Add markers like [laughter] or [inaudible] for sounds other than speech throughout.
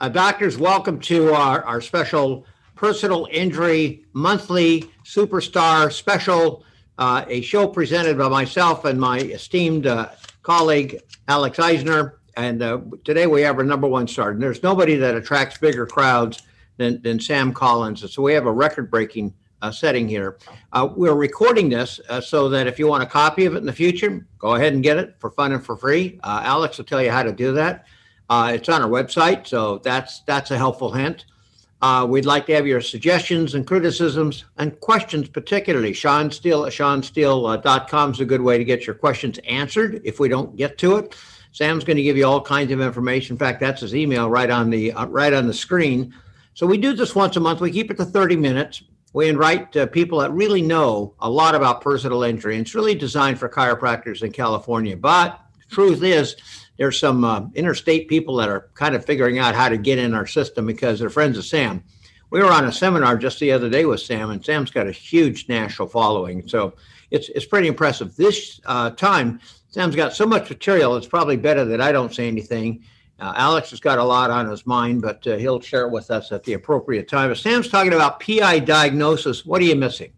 Uh, doctors, welcome to our, our special personal injury monthly superstar special, uh, a show presented by myself and my esteemed uh, colleague, Alex Eisner. And uh, today we have our number one star. And there's nobody that attracts bigger crowds than, than Sam Collins. And so we have a record breaking uh, setting here. Uh, we're recording this so that if you want a copy of it in the future, go ahead and get it for fun and for free. Alex will tell you how to do that. Uh, it's on our website, so that's that's a helpful hint. Uh, we'd like to have your suggestions and criticisms and questions, particularly. Shawn Steel at shawnsteel.com is a good way to get your questions answered if we don't get to it. Sam's going to give you all kinds of information. In fact, that's his email right on the uh, right on the screen. So we do this once a month. We keep it to 30 minutes. We invite uh, people that really know a lot about personal injury. And it's really designed for chiropractors in California. But truth is, there's some uh, interstate people that are kind of figuring out how to get in our system because they're friends of Sam. We were on a seminar just the other day with Sam, and Sam's got a huge national following. So it's it's pretty impressive. This uh, time, Sam's got so much material. It's probably better that I don't say anything. Uh, Alex has got a lot on his mind, but uh, he'll share it with us at the appropriate time. If Sam's talking about PI diagnosis, what are you missing?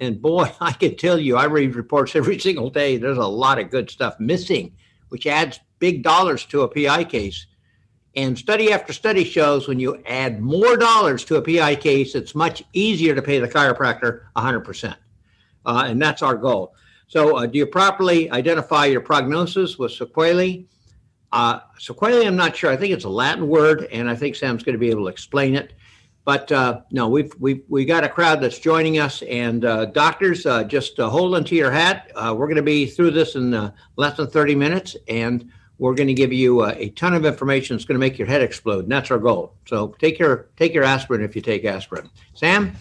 And boy, [laughs] I can tell you, I read reports every single day. There's a lot of good stuff missing, which adds big dollars to a PI case. And study after study shows when you add more dollars to a PI case, it's much easier to pay the chiropractor 100%. Uh, and that's our goal. So, uh, do you properly identify your prognosis with sequelae? Uh, sequelae, I'm not sure. I think it's a Latin word, and I think Sam's going to be able to explain it. But uh, no, we've we've we got a crowd that's joining us, and uh, doctors, uh, just uh, hold onto your hat. Uh, we're going to be through this in uh, less than 30 minutes, and we're going to give you uh, a ton of information that's going to make your head explode, and that's our goal. So take your take your aspirin if you take aspirin. Sam,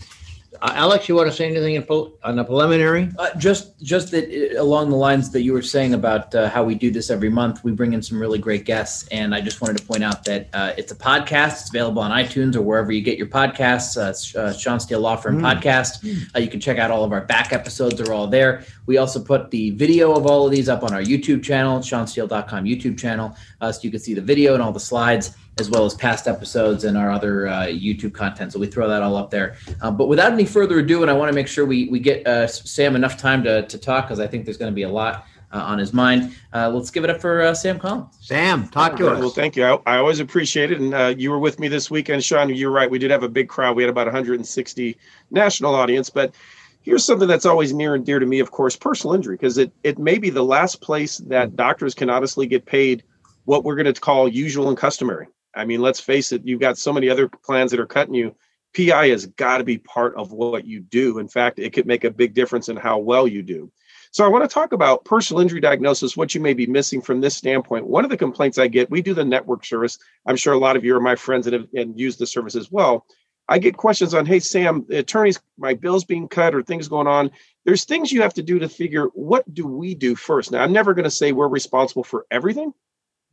uh, Alex, you want to say anything in pol- on the preliminary? Uh, just, just that uh, along the lines that you were saying about uh, how we do this every month, we bring in some really great guests, and I just wanted to point out that uh, it's a podcast. It's available on iTunes or wherever you get your podcasts. Uh, uh, Shawn Steel Law Firm Mm. podcast. Uh, you can check out all of our back episodes; are all there. We also put the video of all of these up on our YouTube channel, ShawnSteel.com YouTube channel, uh, so you can see the video and all the slides, as well as past episodes and our other uh, YouTube content. So we throw that all up there. Uh, but without any further ado, and I want to make sure we we get uh, Sam enough time to to talk because I think there's going to be a lot uh, on his mind. Uh, let's give it up for uh, Sam Collins. Sam, talk to Well, us. Well, thank you. I, I always appreciate it. And uh, you were with me this weekend, Shawn. You're right. We did have a big crowd. We had about 160 national audience. But here's something that's always near and dear to me, of course, personal injury, because it, it may be the last place that doctors can honestly get paid what we're going to call usual and customary. I mean, let's face it, you've got so many other plans that are cutting you. PI has got to be part of what you do. In fact, it could make a big difference in how well you do. So I want to talk about personal injury diagnosis, what you may be missing from this standpoint. One of the complaints I get, we do the network service. I'm sure a lot of you are my friends and have and use the service as well. I get questions on, hey Sam, attorneys, my bill's being cut or things going on. There's things you have to do to figure what do we do first. Now I'm never going to say we're responsible for everything,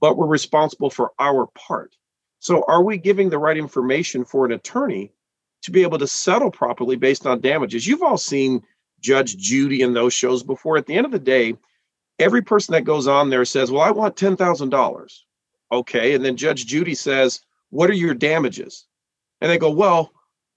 but we're responsible for our part. So are we giving the right information for an attorney to be able to settle properly based on damages? You've all seen Judge Judy and those shows before. At the end of the day, every person that goes on there says, Well, I want $10,000. Okay. And then Judge Judy says, What are your damages? And they go, Well,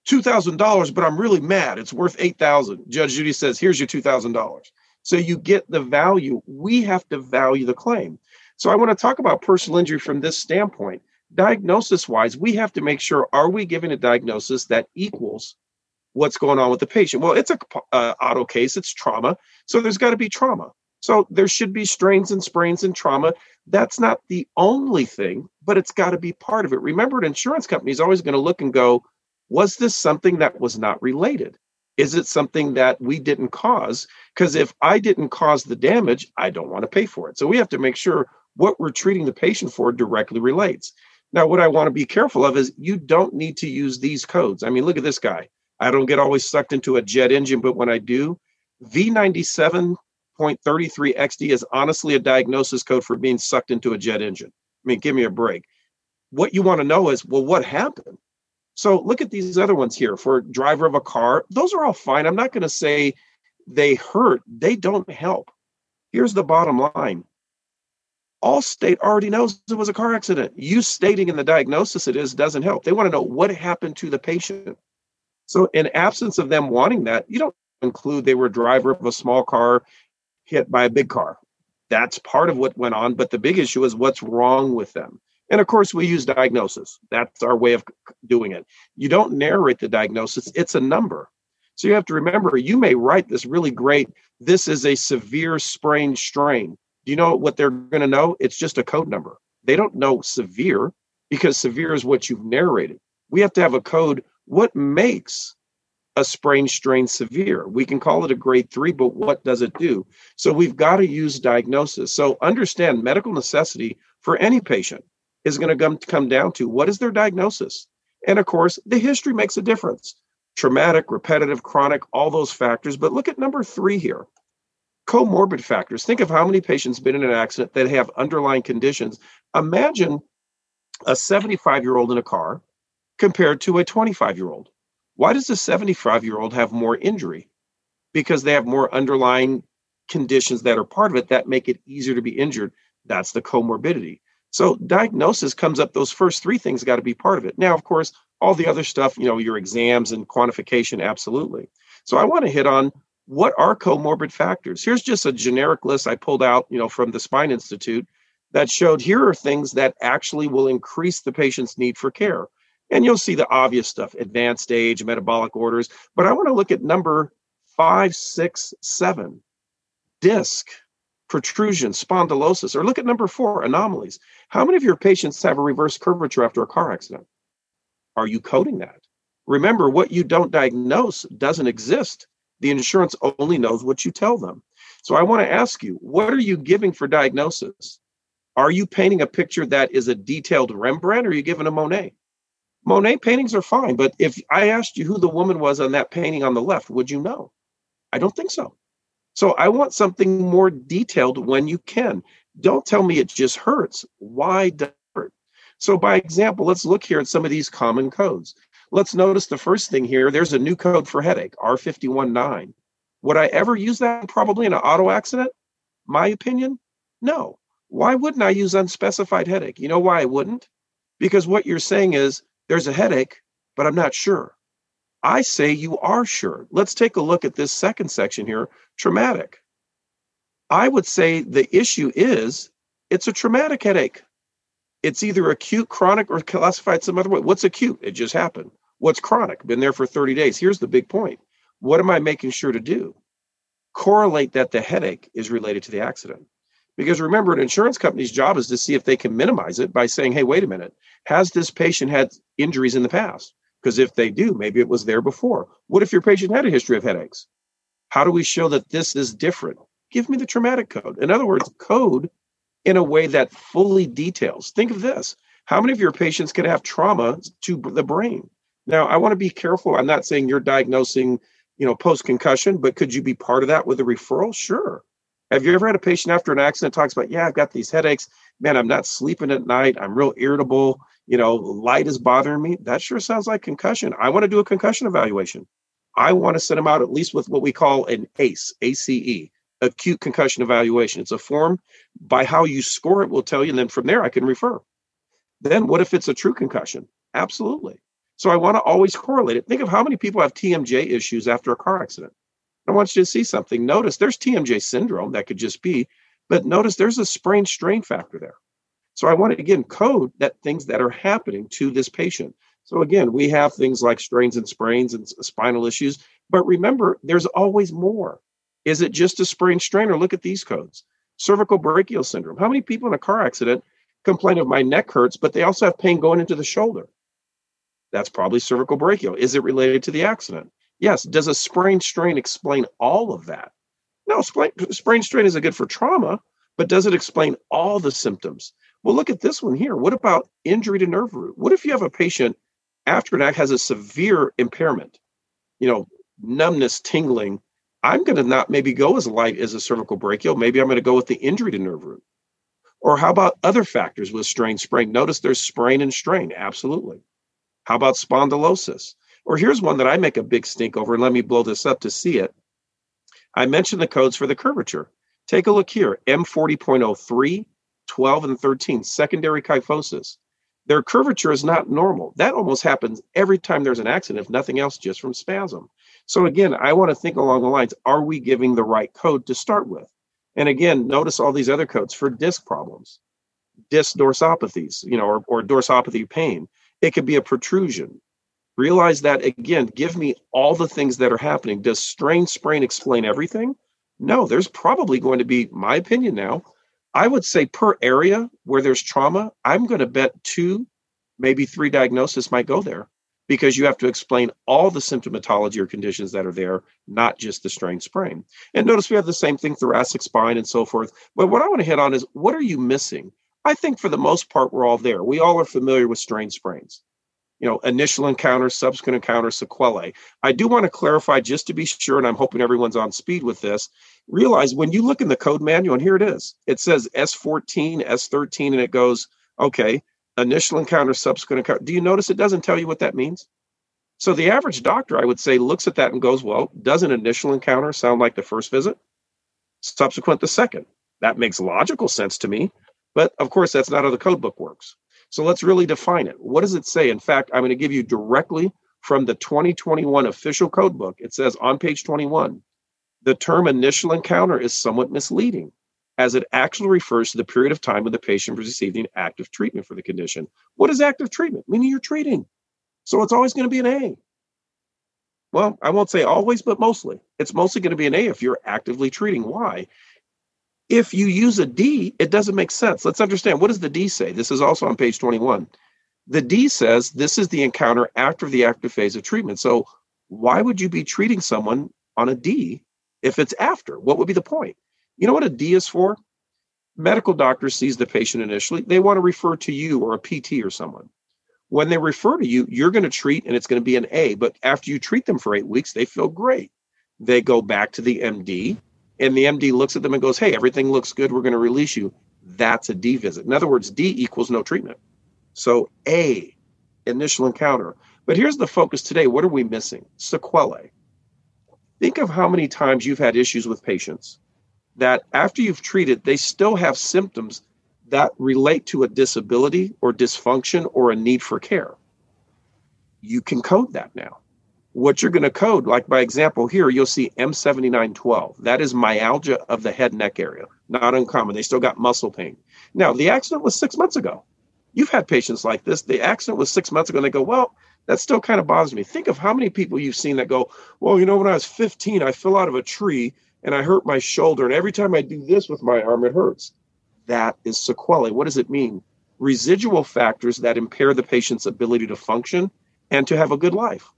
$2,000, but I'm really mad. It's worth 8000 Judge Judy says, Here's your $2,000. So you get the value. We have to value the claim. So I want to talk about personal injury from this standpoint. Diagnosis wise, we have to make sure are we giving a diagnosis that equals what's going on with the patient. Well, it's a uh, auto case, it's trauma. So there's got to be trauma. So there should be strains and sprains and trauma. That's not the only thing, but it's got to be part of it. Remember, an insurance company is always going to look and go, was this something that was not related? Is it something that we didn't cause? Because if I didn't cause the damage, I don't want to pay for it. So we have to make sure what we're treating the patient for directly relates. Now, what I want to be careful of is you don't need to use these codes. I mean, look at this guy. I don't get always sucked into a jet engine, but when I do, V97.33 XD is honestly a diagnosis code for being sucked into a jet engine. I mean, give me a break. What you want to know is, well, what happened? So look at these other ones here for driver of a car. Those are all fine. I'm not going to say they hurt, they don't help. Here's the bottom line Allstate already knows it was a car accident. You stating in the diagnosis it is doesn't help. They want to know what happened to the patient. So, in absence of them wanting that, you don't include they were driver of a small car hit by a big car. That's part of what went on. But the big issue is what's wrong with them. And of course, we use diagnosis. That's our way of doing it. You don't narrate the diagnosis, it's a number. So you have to remember, you may write this really great, this is a severe sprain strain. Do you know what they're going to know? It's just a code number. They don't know severe because severe is what you've narrated. We have to have a code. What makes a sprain strain severe? We can call it a grade three, but what does it do? So we've got to use diagnosis. So understand medical necessity for any patient is going to come, down to what is their diagnosis? And of course, the history makes a difference traumatic, repetitive, chronic, all those factors. But look at number three here comorbid factors. Think of how many patients been in an accident that have underlying conditions. Imagine a 75 year old in a car compared to a 25 year old. Why does the 75 year old have more injury? Because they have more underlying conditions that are part of it that make it easier to be injured. That's the comorbidity. So diagnosis comes up, those first three things got to be part of it. Now, of course, all the other stuff, you know, your exams and quantification, absolutely. So I want to hit on what are comorbid factors. Here's just a generic list I pulled out, you know, from the Spine Institute that showed here are things that actually will increase the patient's need for care. And you'll see the obvious stuff, advanced age, metabolic orders. But I want to look at number five, six, seven, disc, protrusion, spondylosis, or look at number four, anomalies. How many of your patients have a reverse curvature after a car accident? Are you coding that? Remember, what you don't diagnose doesn't exist. The insurance only knows what you tell them. So I want to ask you, what are you giving for diagnosis? Are you painting a picture that is a detailed Rembrandt or are you giving a Monet? Monet paintings are fine, but if I asked you who the woman was on that painting on the left, would you know? I don't think so. So I want something more detailed when you can. Don't tell me it just hurts. Why does it hurt? So, by example, let's look here at some of these common codes. Let's notice the first thing here there's a new code for headache, R519. Would I ever use that probably in an auto accident? My opinion? No. Why wouldn't I use unspecified headache? You know why I wouldn't? Because what you're saying is there's a headache, but I'm not sure. I say you are sure. Let's take a look at this second section here traumatic. I would say the issue is it's a traumatic headache. It's either acute, chronic, or classified some other way. What's acute? It just happened. What's chronic? Been there for 30 days. Here's the big point. What am I making sure to do? Correlate that the headache is related to the accident. Because remember, an insurance company's job is to see if they can minimize it by saying, hey, wait a minute, has this patient had injuries in the past? Because if they do, maybe it was there before. What if your patient had a history of headaches? How do we show that this is different? Give me the traumatic code. In other words, code in a way that fully details. Think of this. How many of your patients can have trauma to the brain? Now, I want to be careful. I'm not saying you're diagnosing, you know, post concussion, but could you be part of that with a referral? Sure. Have you ever had a patient after an accident talks about, yeah, I've got these headaches. Man, I'm not sleeping at night. I'm real irritable you know, light is bothering me. That sure sounds like concussion. I want to do a concussion evaluation. I want to send them out at least with what we call an ACE, ACE, acute concussion evaluation. It's a form by how you score it will tell you. And then from there, I can refer. Then what if it's a true concussion? Absolutely. So I want to always correlate it. Think of how many people have TMJ issues after a car accident. I want you to see something. Notice there's TMJ syndrome that could just be, but notice there's a sprain strain factor there. So I want to again code that things that are happening to this patient. So again, we have things like strains and sprains and spinal issues, but remember, there's always more. Is it just a sprain strain or look at these codes? Cervical brachial syndrome. How many people in a car accident complain of my neck hurts, but they also have pain going into the shoulder? That's probably cervical brachial. Is it related to the accident? Yes. Does a sprain strain explain all of that? No, sprain, sprain strain is good for trauma, but does it explain all the symptoms? Well, look at this one here. What about injury to nerve root? What if you have a patient after an act has a severe impairment, you know, numbness, tingling? I'm going to not maybe go as light as a cervical brachial. Maybe I'm going to go with the injury to nerve root. Or how about other factors with strain, sprain? Notice there's sprain and strain. Absolutely. How about spondylosis? Or here's one that I make a big stink over, and let me blow this up to see it. I mentioned the codes for the curvature. Take a look here M40.03, 12 and 13, secondary kyphosis. Their curvature is not normal. That almost happens every time there's an accident, if nothing else, just from spasm. So again, I want to think along the lines, are we giving the right code to start with? And again, notice all these other codes for disc problems, disc dorsopathies, you know, or, or dorsopathy pain. It could be a protrusion. Realize that again, give me all the things that are happening. Does strain sprain explain everything? No, there's probably going to be, my opinion now, I would say per area where there's trauma, I'm going to bet two, maybe three diagnoses might go there because you have to explain all the symptomatology or conditions that are there, not just the strain sprain. And notice we have the same thing, thoracic spine and so forth. But what I want to hit on is what are you missing? I think for the most part, we're all there. We all are familiar with strain sprains. You know, initial encounter, subsequent encounter, sequelae. I do want to clarify just to be sure, and I'm hoping everyone's on speed with this. Realize when you look in the code manual, and here it is, it says S14, S13, and it goes, okay, initial encounter, subsequent encounter. Do you notice it doesn't tell you what that means? So the average doctor, I would say, looks at that and goes, well, does an initial encounter sound like the first visit? Subsequent the second. That makes logical sense to me. But of course, that's not how the code book works. So let's really define it. What does it say? In fact, I'm going to give you directly from the 2021 official code book. It says on page 21 the term initial encounter is somewhat misleading as it actually refers to the period of time when the patient was receiving active treatment for the condition. What is active treatment? Meaning you're treating. So it's always going to be an A. Well, I won't say always, but mostly. It's mostly going to be an A if you're actively treating. Why? If you use a D, it doesn't make sense. Let's understand what does the D say? This is also on page 21. The D says this is the encounter after the active phase of treatment. So why would you be treating someone on a D if it's after? What would be the point? You know what a D is for? Medical doctor sees the patient initially. They want to refer to you or a PT or someone. When they refer to you, you're going to treat and it's going to be an A. But after you treat them for eight weeks, they feel great. They go back to the MD and the MD looks at them and goes, Hey, everything looks good. We're going to release you. That's a D visit. In other words, D equals no treatment. So A, initial encounter. But here's the focus today. What are we missing? Sequelae. Think of how many times you've had issues with patients that after you've treated, they still have symptoms that relate to a disability or dysfunction or a need for care. You can code that now. What you're going to code, like by example here, you'll see M7912. That is myalgia of the head neck area. Not uncommon. They still got muscle pain. Now, the accident was six months ago. You've had patients like this. The accident was six months ago, and they go, Well, that still kind of bothers me. Think of how many people you've seen that go, Well, you know, when I was 15, I fell out of a tree and I hurt my shoulder. And every time I do this with my arm, it hurts. That is sequelae. What does it mean? Residual factors that impair the patient's ability to function and to have a good life.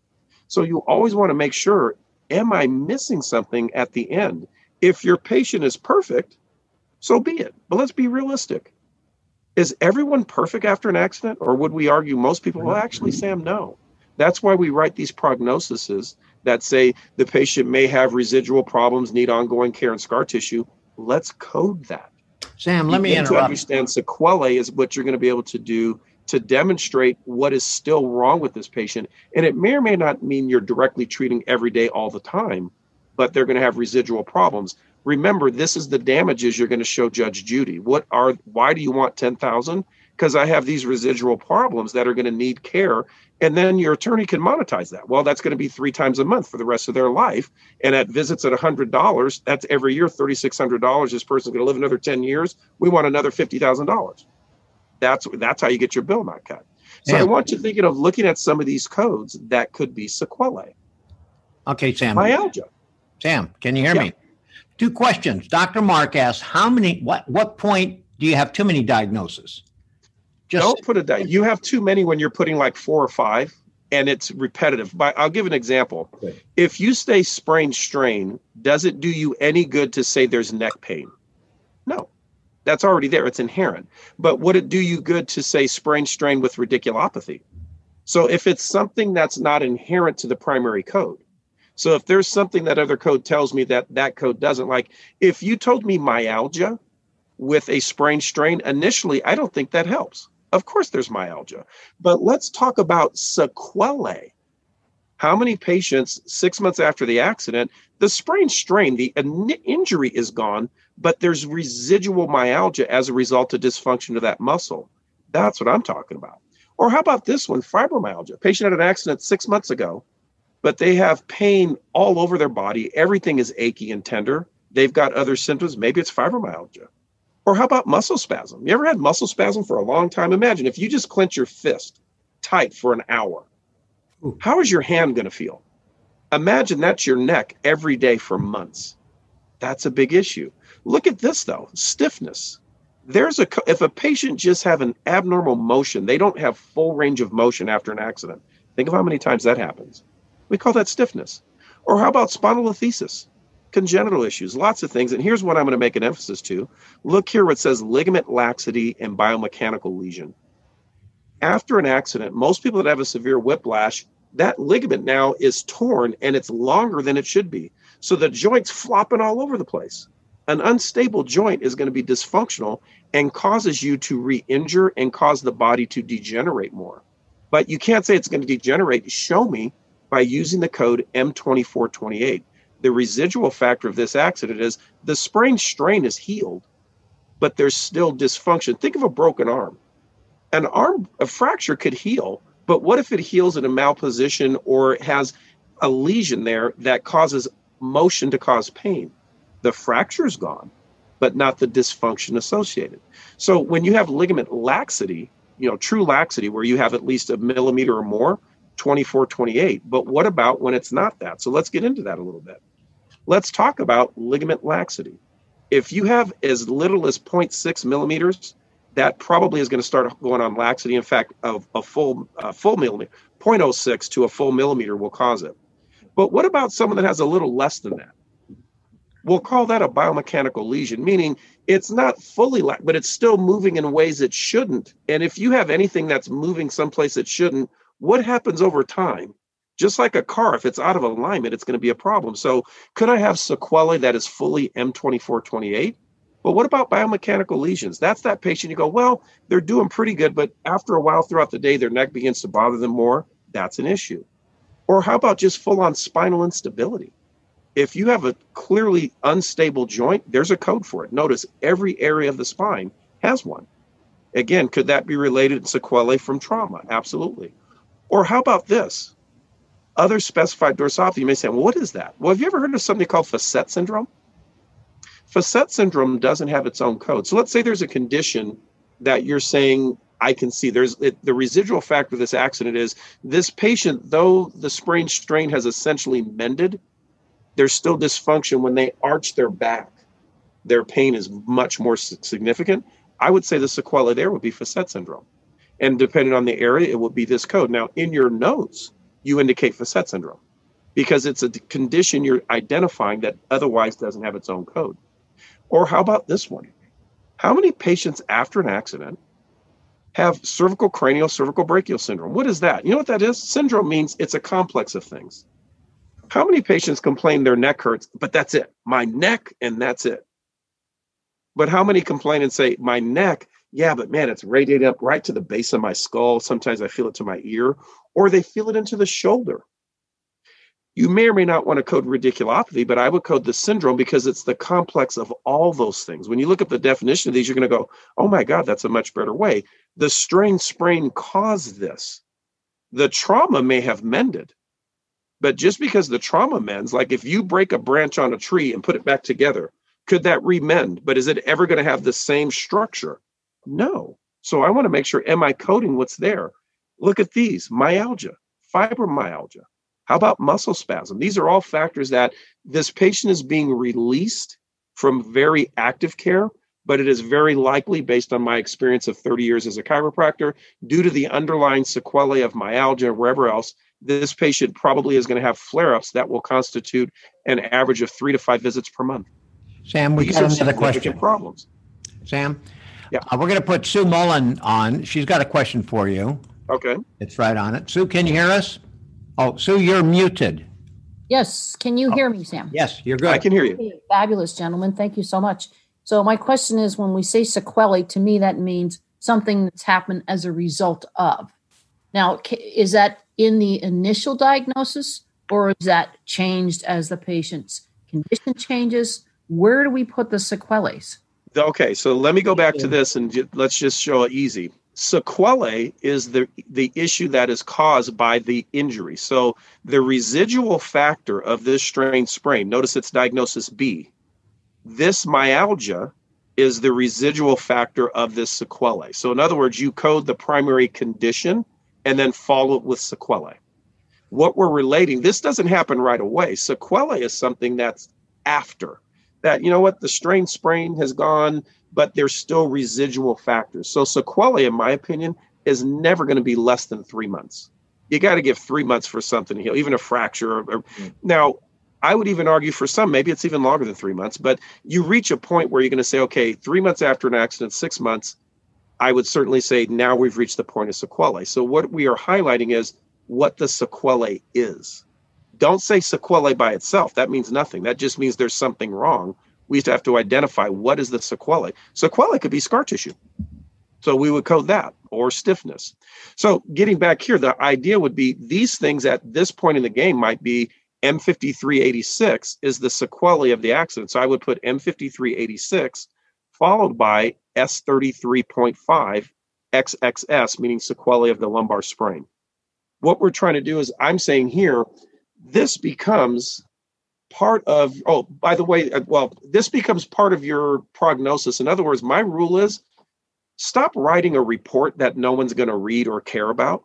So you always want to make sure am I missing something at the end? If your patient is perfect, so be it. But let's be realistic. Is everyone perfect after an accident? Or would we argue most people? Well, actually, Sam, no. That's why we write these prognoses that say the patient may have residual problems, need ongoing care and scar tissue. Let's code that. Sam, let you me interrupt. To understand sequelae is what you're going to be able to do to demonstrate what is still wrong with this patient. And it may or may not mean you're directly treating every day all the time, but they're going to have residual problems. Remember, this is the damages you're going to show Judge Judy. What are why do you want 10,000? Because I have these residual problems that are going to need care. And then your attorney can monetize that. Well, that's going to be three times a month for the rest of their life. And at visits at $100, that's every year $3,600. This person's going to live another 10 years. We want another $50,000. That's that's how you get your bill not cut. So. I want you thinking of looking at some of these codes that could be sequelae. Okay, Sam. Myalgia. Sam, can you hear Yeah. me? Two questions. Dr. Mark asks, how many, what, what point do you have too many diagnoses? Just Don't put a di- you have too many when you're putting like four or five and it's repetitive. But I'll give an example. Okay. If you say sprain strain, does it do you any good to say there's neck pain? That's already there. It's inherent. But would it do you good to say sprain strain with radiculopathy? So if it's something that's not inherent to the primary code. So if there's something that other code tells me that that code doesn't like, if you told me myalgia with a sprain strain, initially, I don't think that helps. Of course, there's myalgia, but let's talk about sequelae. How many patients six months after the accident, the sprain strain, the injury is gone, but there's residual myalgia as a result of dysfunction of that muscle? That's what I'm talking about. Or how about this one, fibromyalgia? Patient had an accident six months ago, but they have pain all over their body. Everything is achy and tender. They've got other symptoms. Maybe it's fibromyalgia. Or how about muscle spasm? You ever had muscle spasm for a long time? Imagine if you just clench your fist tight for an hour. How is your hand going to feel? Imagine that's your neck every day for months. That's a big issue. Look at this though, stiffness. There's a if a patient just have an abnormal motion, they don't have full range of motion after an accident. Think of how many times that happens. We call that stiffness. Or how about spondylolisthesis? Congenital issues, lots of things. And here's what I'm going to make an emphasis to. Look here what says ligament laxity and biomechanical lesion. After an accident, most people that have a severe whiplash that ligament now is torn and it's longer than it should be. So the joint's flopping all over the place. An unstable joint is going to be dysfunctional and causes you to re injure and cause the body to degenerate more. But you can't say it's going to degenerate. Show me by using the code M2428. The residual factor of this accident is the sprain strain is healed, but there's still dysfunction. Think of a broken arm. An arm, a fracture could heal, but what if it heals in a malposition or has a lesion there that causes motion to cause pain? The fracture's gone, but not the dysfunction associated. So when you have ligament laxity, you know, true laxity, where you have at least a millimeter or more, 24, 28. But what about when it's not that? So let's get into that a little bit. Let's talk about ligament laxity. If you have as little as 0.6 millimeters, that probably is going to start going on laxity. In fact, a, a full a full millimeter, 0.06 to a full millimeter will cause it. But what about someone that has a little less than that? We'll call that a biomechanical lesion, meaning it's not fully lax, but it's still moving in ways it shouldn't. And if you have anything that's moving someplace it shouldn't, what happens over time? Just like a car, if it's out of alignment, it's going to be a problem. So, could I have sequelae that is fully M2428? But what about biomechanical lesions? That's that patient you go, well, they're doing pretty good, but after a while throughout the day, their neck begins to bother them more. That's an issue. Or how about just full on spinal instability? If you have a clearly unstable joint, there's a code for it. Notice every area of the spine has one. Again, could that be related to sequelae from trauma? Absolutely. Or how about this? Other specified dorsopathy, you may say, well, what is that? Well, have you ever heard of something called Facet syndrome? Facet syndrome doesn't have its own code. So let's say there's a condition that you're saying I can see. There's it, the residual factor of this accident is this patient, though the sprain strain has essentially mended, there's still dysfunction when they arch their back. Their pain is much more significant. I would say the sequela there would be Facet syndrome. And depending on the area, it would be this code. Now, in your notes, you indicate Facet syndrome because it's a condition you're identifying that otherwise doesn't have its own code. Or how about this one? How many patients after an accident have cervical cranial cervical brachial syndrome? What is that? You know what that is? Syndrome means it's a complex of things. How many patients complain their neck hurts, but that's it? My neck and that's it. But how many complain and say, my neck, yeah, but man, it's radiating up right to the base of my skull. Sometimes I feel it to my ear, or they feel it into the shoulder. You may or may not want to code radiculopathy, but I would code the syndrome because it's the complex of all those things. When you look at the definition of these, you're going to go, oh my God, that's a much better way. The strain sprain caused this. The trauma may have mended, but just because the trauma mends, like if you break a branch on a tree and put it back together, could that remend? But is it ever going to have the same structure? No. So I want to make sure, am I coding what's there? Look at these myalgia, fibromyalgia how about muscle spasm? These are all factors that this patient is being released from very active care, but it is very likely, based on my experience of 30 years as a chiropractor, due to the underlying sequelae of myalgia, wherever else, this patient probably is going to have flare ups that will constitute an average of three to five visits per month. Sam, we These got another question. Problems. Sam, yeah. Uh, we're going to put Sue Mullen on. She's got a question for you. Okay. It's right on it. Sue, can you hear us? Oh, Sue, you're muted. Yes, can you hear me, Sam? Yes, you're good. I can hear you. Fabulous, gentlemen. Thank you so much. So my question is, when we say sequelae, to me that means something that's happened as a result of. Now, is that in the initial diagnosis, or is that changed as the patient's condition changes? Where do we put the sequelae? Okay, so let me go back to this and ju- let's just show it easy. Sequelae is the the issue that is caused by the injury. So the residual factor of this strain sprain, notice it's diagnosis B. This myalgia is the residual factor of this sequelae. So in other words, you code the primary condition and then follow it with sequelae. What we're relating, this doesn't happen right away. Sequelae is something that's after that, you know what, the strain sprain has gone, but there's still residual factors. So sequelae, in my opinion, is never going to be less than three months. You got to give three months for something to heal, even a fracture. Or, or, mm. Now, I would even argue for some, maybe it's even longer than three months, but you reach a point where you're going to say, okay, three months after an accident, six months, I would certainly say now we've reached the point of sequelae. So what we are highlighting is what the sequelae is. Don't say sequelae by itself. That means nothing. That just means there's something wrong. We have to identify what is the sequelae. Sequelae could be scar tissue. So we would code that or stiffness. So getting back here, the idea would be these things at this point in the game might be M5386 is the sequelae of the accident. So I would put M5386 followed by S33.5 XXS, meaning sequelae of the lumbar sprain. What we're trying to do is, I'm saying here, this becomes part of, oh, by the way, uh, well, this becomes part of your prognosis. In other words, my rule is stop writing a report that no one's going to read or care about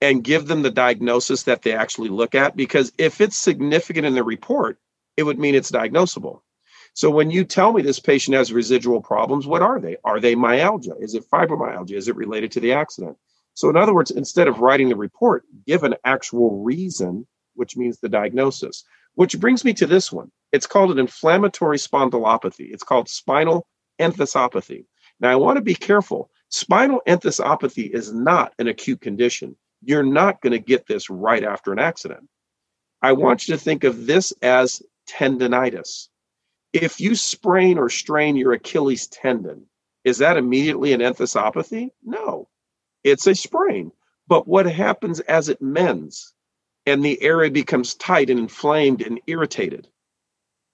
and give them the diagnosis that they actually look at. Because if it's significant in the report, it would mean it's diagnosable. So when you tell me this patient has residual problems, what are they? Are they myalgia? Is it fibromyalgia? Is it related to the accident? So in other words, instead of writing the report, give an actual reason, which means the diagnosis. Which brings me to this one. It's called an inflammatory spondylopathy. It's called spinal enthesopathy. Now I want to be careful. Spinal enthesopathy is not an acute condition. You're not going to get this right after an accident. I want you to think of this as tendonitis. If you sprain or strain your Achilles tendon, is that immediately an enthesopathy? No, it's a sprain. But what happens as it mends and the area becomes tight and inflamed and irritated?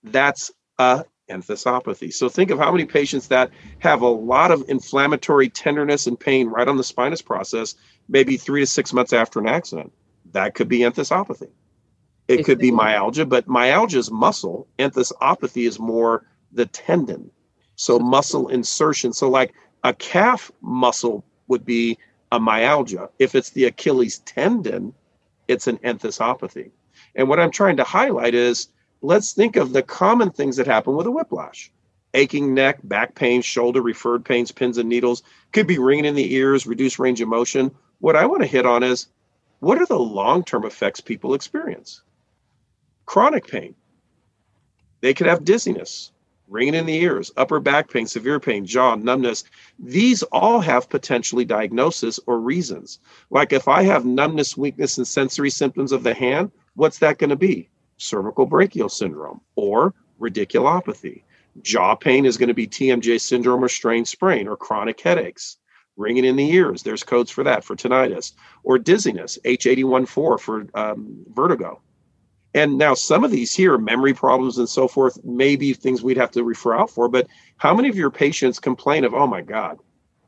That's a enthesopathy. So think of how many patients that have a lot of inflammatory tenderness and pain right on the spinous process, maybe three to six months after an accident. That could be enthesopathy. It could be myalgia, but myalgia is muscle. Enthesopathy is more the tendon. So muscle insertion. So like a calf muscle would be a myalgia. If it's the Achilles tendon, it's an enthesopathy. And what I'm trying to highlight is let's think of the common things that happen with a whiplash. Aching neck, back pain, shoulder, referred pains, pins and needles, could be ringing in the ears, reduced range of motion. What I want to hit on is what are the long term effects people experience? Chronic pain. They could have dizziness, ringing in the ears, upper back pain, severe pain, jaw, numbness. These all have potentially diagnosis or reasons. Like if I have numbness, weakness, and sensory symptoms of the hand, what's that going to be? Cervical brachial syndrome or radiculopathy. Jaw pain is going to be TMJ syndrome or strain sprain or chronic headaches. Ringing in the ears, there's codes for that for tinnitus or dizziness, H814 for um, vertigo. And now some of these here, memory problems and so forth, may be things we'd have to refer out for. But how many of your patients complain of, oh my God,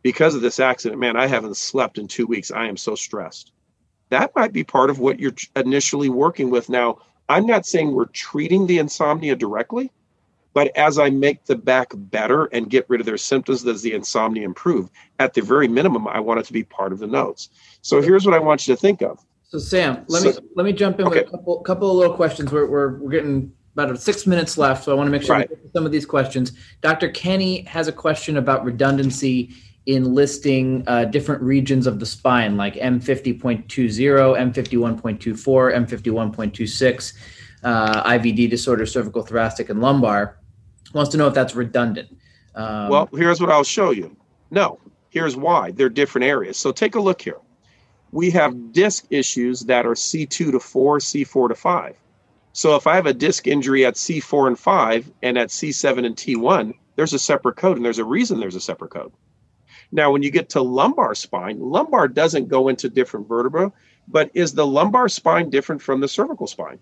because of this accident, man, I haven't slept in two weeks. I am so stressed. That might be part of what you're initially working with. Now, I'm not saying we're treating the insomnia directly, but as I make the back better and get rid of their symptoms, does the insomnia improve? At the very minimum, I want it to be part of the notes. So here's what I want you to think of so Sam, let so, me let me jump in okay. with a couple couple of little questions. We're we're, we're getting about six minutes left, so I want to make sure right. we get some of these questions. Dr. Kenny has a question about redundancy in listing uh, different regions of the spine, like M50.20, M51.24, M51.26, uh, IVD disorder, cervical, thoracic, and lumbar. Wants to know if that's redundant. Um, well, here's what I'll show you. No, here's why. They're different areas. So take a look here we have disc issues that are C2 to 4, C4 to 5. So if I have a disc injury at C4 and 5 and at C7 and T1, there's a separate code and there's a reason there's a separate code. Now, when you get to lumbar spine, lumbar doesn't go into different vertebra. But is the lumbar spine different from the cervical spine?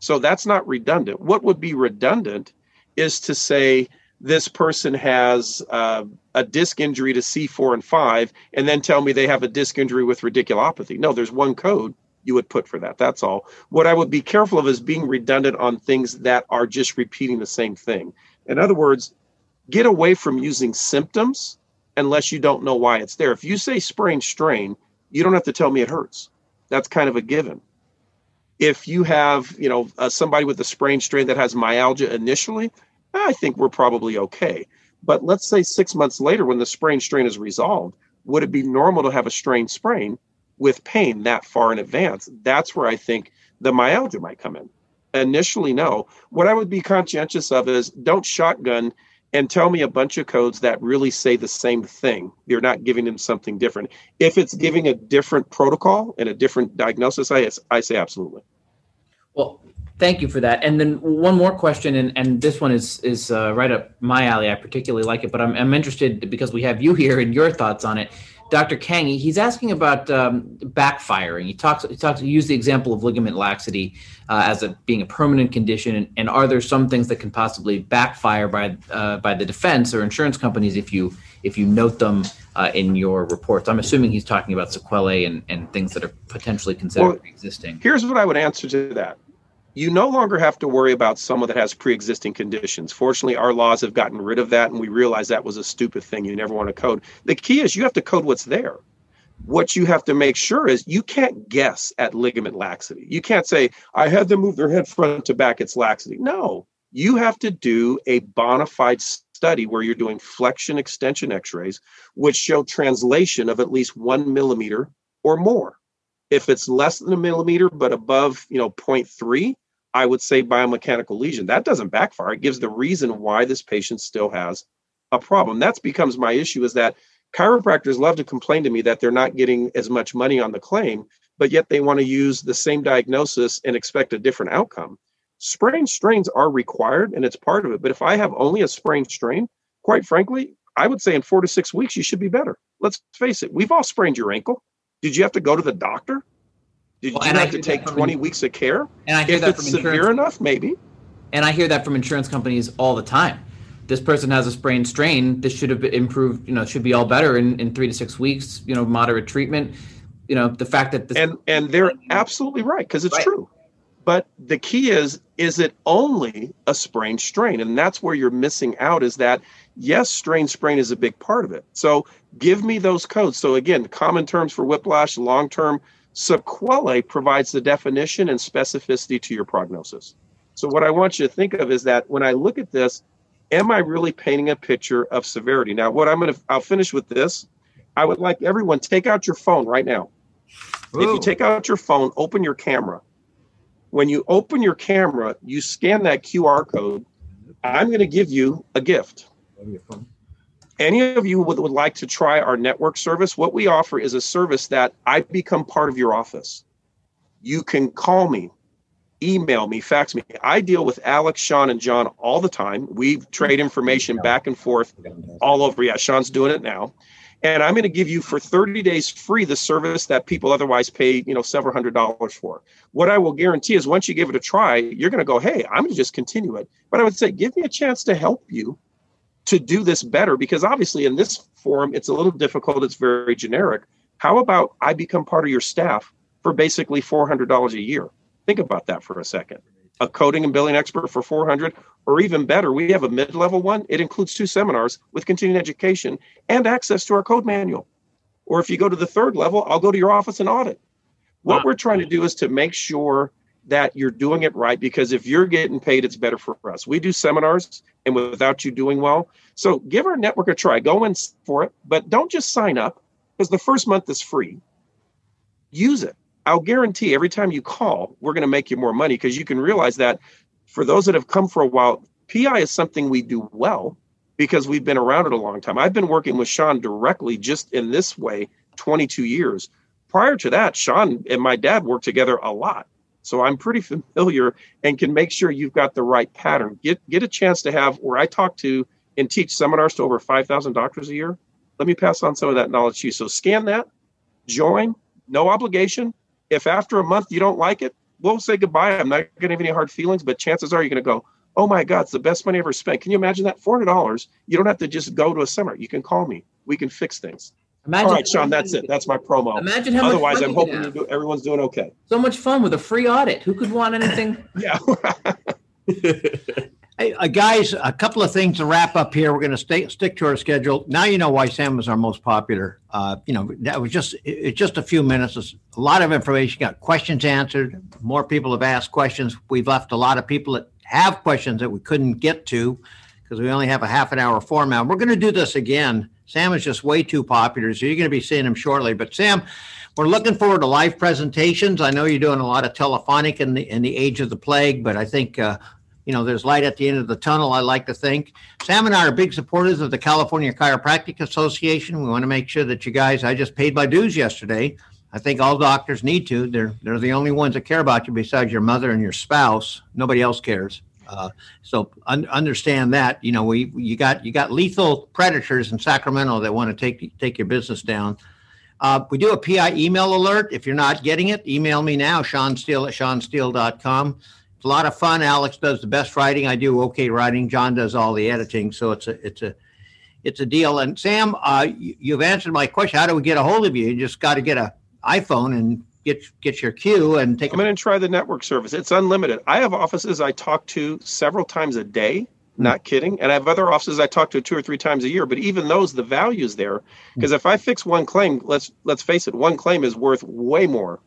So that's not redundant. What would be redundant is to say this person has uh, a disc injury to C4 and 5 and then tell me they have a disc injury with radiculopathy. No, there's one code you would put for that. That's all. What I would be careful of is being redundant on things that are just repeating the same thing. In other words, get away from using symptoms unless you don't know why it's there. If you say sprain strain, you don't have to tell me it hurts. That's kind of a given. If you have, you know, uh, somebody with a sprain strain that has myalgia initially, I think we're probably okay. But let's say six months later, when the sprain strain is resolved, would it be normal to have a strain sprain with pain that far in advance? That's where I think the myalgia might come in. Initially, no. What I would be conscientious of is don't shotgun and tell me a bunch of codes that really say the same thing. You're not giving them something different. If it's giving a different protocol and a different diagnosis, I, I say absolutely. Well, thank you for that. And then one more question, and, and this one is is uh, right up my alley. I particularly like it, but I'm, I'm interested because we have you here and your thoughts on it. Dr. Kangi, he's asking about um, backfiring. He talks, he talks, he used the example of ligament laxity uh, as a being a permanent condition, and, and, are there some things that can possibly backfire by uh, by the defense or insurance companies if you if you note them uh, in your reports? I'm assuming he's talking about sequelae and, and things that are potentially considered well, existing. Here's what I would answer to that you no longer have to worry about someone that has pre-existing conditions. Fortunately, our laws have gotten rid of that, and we realize that was a stupid thing. You never want to code. The key is you have to code what's there. What you have to make sure is you can't guess at ligament laxity. You can't say, I had them move their head front to back, it's laxity. No, you have to do a bona fide study where you're doing flexion extension x-rays, which show translation of at least one millimeter or more. If it's less than a millimeter but above, you know, 0.3, I would say biomechanical lesion. That doesn't backfire. It gives the reason why this patient still has a problem. That becomes my issue is that chiropractors love to complain to me that they're not getting as much money on the claim, but yet they want to use the same diagnosis and expect a different outcome. Sprain strains are required and it's part of it. But if I have only a sprain strain, quite frankly, I would say in four to six weeks, you should be better. Let's face it, we've all sprained your ankle. Did you have to go to the doctor? Did well, you have to take 20 in, weeks of care? And I hear if that it's from severe enough, maybe. And I hear that from insurance companies all the time. This person has a sprained strain. This should have been improved. You know, should be all better in, in three to six weeks. You know, moderate treatment. You know, the fact that this and and they're absolutely right because it's right. true. But the key is, is it only a sprained strain? And that's where you're missing out. Is that yes, strain sprain is a big part of it. So give me those codes. So again, common terms for whiplash, long term Sequelae provides the definition and specificity to your prognosis. So, what I want you to think of is that when I look at this, am I really painting a picture of severity? Now, what I'm going to, I'll finish with this. I would like everyone take out your phone right now. Ooh. If you take out your phone, open your camera. When you open your camera, you scan that QR code. I'm going to give you a gift any of you would, would like to try our network service, what we offer is a service that I become part of your office. You can call me, email me, fax me. I deal with Alex, Shawn, and John all the time. We trade information back and forth all over. Yeah, Shawn's doing it now. And I'm going to give you for 30 days free the service that people otherwise pay, you know, several hundred dollars for. What I will guarantee is once you give it a try, you're going to go, hey, I'm going to just continue it. But I would say, give me a chance to help you to do this better because obviously in this forum it's a little difficult it's very generic. How about i become part of your staff for basically $400 a year? Think about that for a second. A coding and billing expert for 400 or even better we have a mid-level one it includes two seminars with continuing education and access to our code manual. Or if you go to the third level i'll go to your office and audit. What wow. we're trying to do is to make sure that you're doing it right because if you're getting paid, it's better for us. We do seminars and without you doing well. So give our network a try. Go in for it, but don't just sign up because the first month is free. Use it. I'll guarantee every time you call, we're going to make you more money because you can realize that for those that have come for a while, PI is something we do well because we've been around it a long time. I've been working with Shawn directly just in this way 22 years. Prior to that, Shawn and my dad worked together a lot. So I'm pretty familiar and can make sure you've got the right pattern. Get get a chance to have where I talk to and teach seminars to over 5,000 doctors a year. Let me pass on some of that knowledge to you. So scan that, join, no obligation. If after a month you don't like it, we'll say goodbye. I'm not going to have any hard feelings, but chances are you're going to go, oh my God, it's the best money I ever spent. Can you imagine that? $400. You don't have to just go to a seminar. You can call me. We can fix things. Imagine All right, Shawn, that's it. That's my promo. Imagine how Otherwise, much fun I'm hoping you do, everyone's doing okay. so much fun with a free audit. Who could want anything? [laughs] Yeah. Hey, uh, guys, a couple of things to wrap up here. We're going to stay stick to our schedule. Now you know why Sam was our most popular. Uh, you know, that was just it, it's just a few minutes. It's a lot of information. Got questions answered. More people have asked questions. We've left a lot of people that have questions that we couldn't get to because we only have a half an hour format. We're going to do this again. Sam is just way too popular, so you're going to be seeing him shortly. But Sam, we're looking forward to live presentations. I know you're doing a lot of telephonic in the in the age of the plague, but I think uh, you know there's light at the end of the tunnel. I like to think. Sam and I are big supporters of the California Chiropractic Association. We want to make sure that you guys. I just paid my dues yesterday. I think all doctors need to. They're they're the only ones that care about you besides your mother and your spouse. Nobody else cares. Uh, so un- understand that you know we you got you got lethal predators in Sacramento that want to take take your business down. Uh, we do a PI email alert. If you're not getting it, email me now, Shawn Steel at shawnsteel.com. It's a lot of fun. Alex does the best writing. I do okay writing. John does all the editing. So it's a it's a it's a deal. And Sam, uh, you, you've answered my question. How do we get a hold of you? You just got to get a iPhone and get get your cue and take. I'm going to try the network service. It's unlimited. I have offices I talk to several times a day. Hmm. Not kidding. And I have other offices I talk to two or three times a year. But even those, the value's there. Hmm. Because if I fix one claim, let's let's face it, one claim is worth way more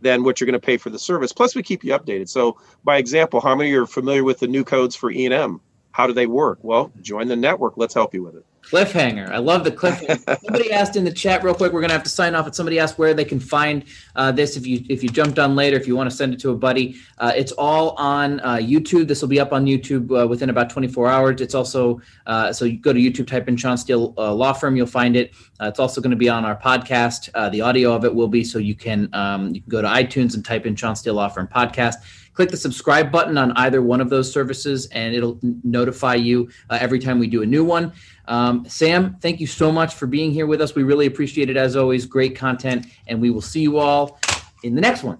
than what you're going to pay for the service. Plus, we keep you updated. So, by example, how many of you are familiar with the new codes for E and M? How do they work? Well, join the network. Let's help you with it. Cliffhanger. I love the cliffhanger. [laughs] somebody asked in the chat real quick. We're gonna have to sign off. But somebody asked where they can find uh, this. If you if you jumped on later, if you want to send it to a buddy, uh, it's all on uh, YouTube. This will be up on YouTube uh, within about 24 hours. It's also uh, so you go to YouTube, type in Shawn Steel uh, Law Firm, you'll find it. Uh, it's also going to be on our podcast. Uh, the audio of it will be so you can um, you can go to iTunes and type in Shawn Steel Law Firm podcast click the subscribe button on either one of those services and it'll notify you uh, every time we do a new one um, sam thank you so much for being here with us we really appreciate it as always great content and we will see you all in the next one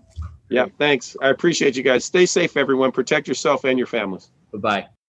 Yeah, thanks. I appreciate you guys. Stay safe, everyone. Protect yourself and your families. bye-bye